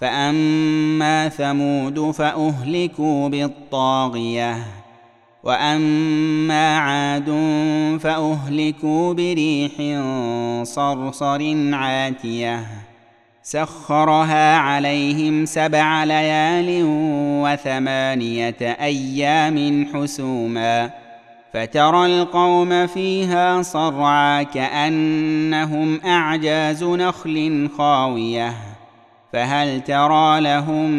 فاما ثمود فاهلكوا بالطاغيه واما عاد فاهلكوا بريح صرصر عاتيه سخرها عليهم سبع ليال وثمانيه أيام حسوما فترى القوم فيها صرعى كانهم اعجاز نخل خاويه فهل ترى لهم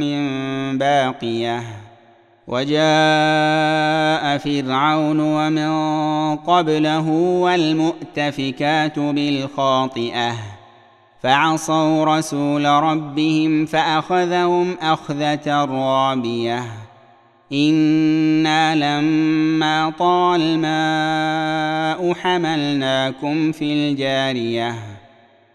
من باقية؟ وجاء فرعون ومن قبله والمؤتفكات بالخاطئة فعصوا رسول ربهم فأخذهم أخذة رابية. أنا لما طال الماء حملناكم في الجاريه.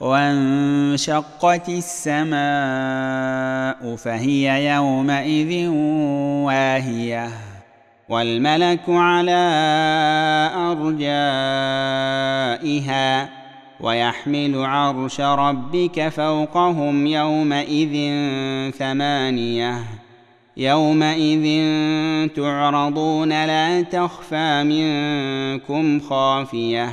وانشقت السماء فهي يومئذ واهية والملك على أرجائها ويحمل عرش ربك فوقهم يومئذ ثمانية يومئذ تعرضون لا تخفى منكم خافية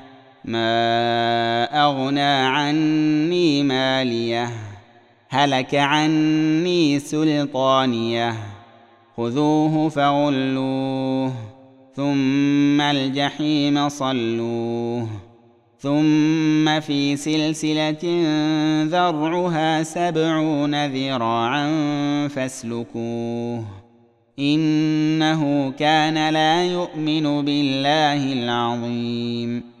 ما اغنى عني ماليه هلك عني سلطانيه خذوه فغلوه ثم الجحيم صلوه ثم في سلسله ذرعها سبعون ذراعا فاسلكوه انه كان لا يؤمن بالله العظيم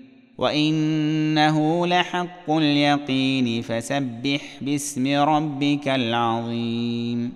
وانه لحق اليقين فسبح باسم ربك العظيم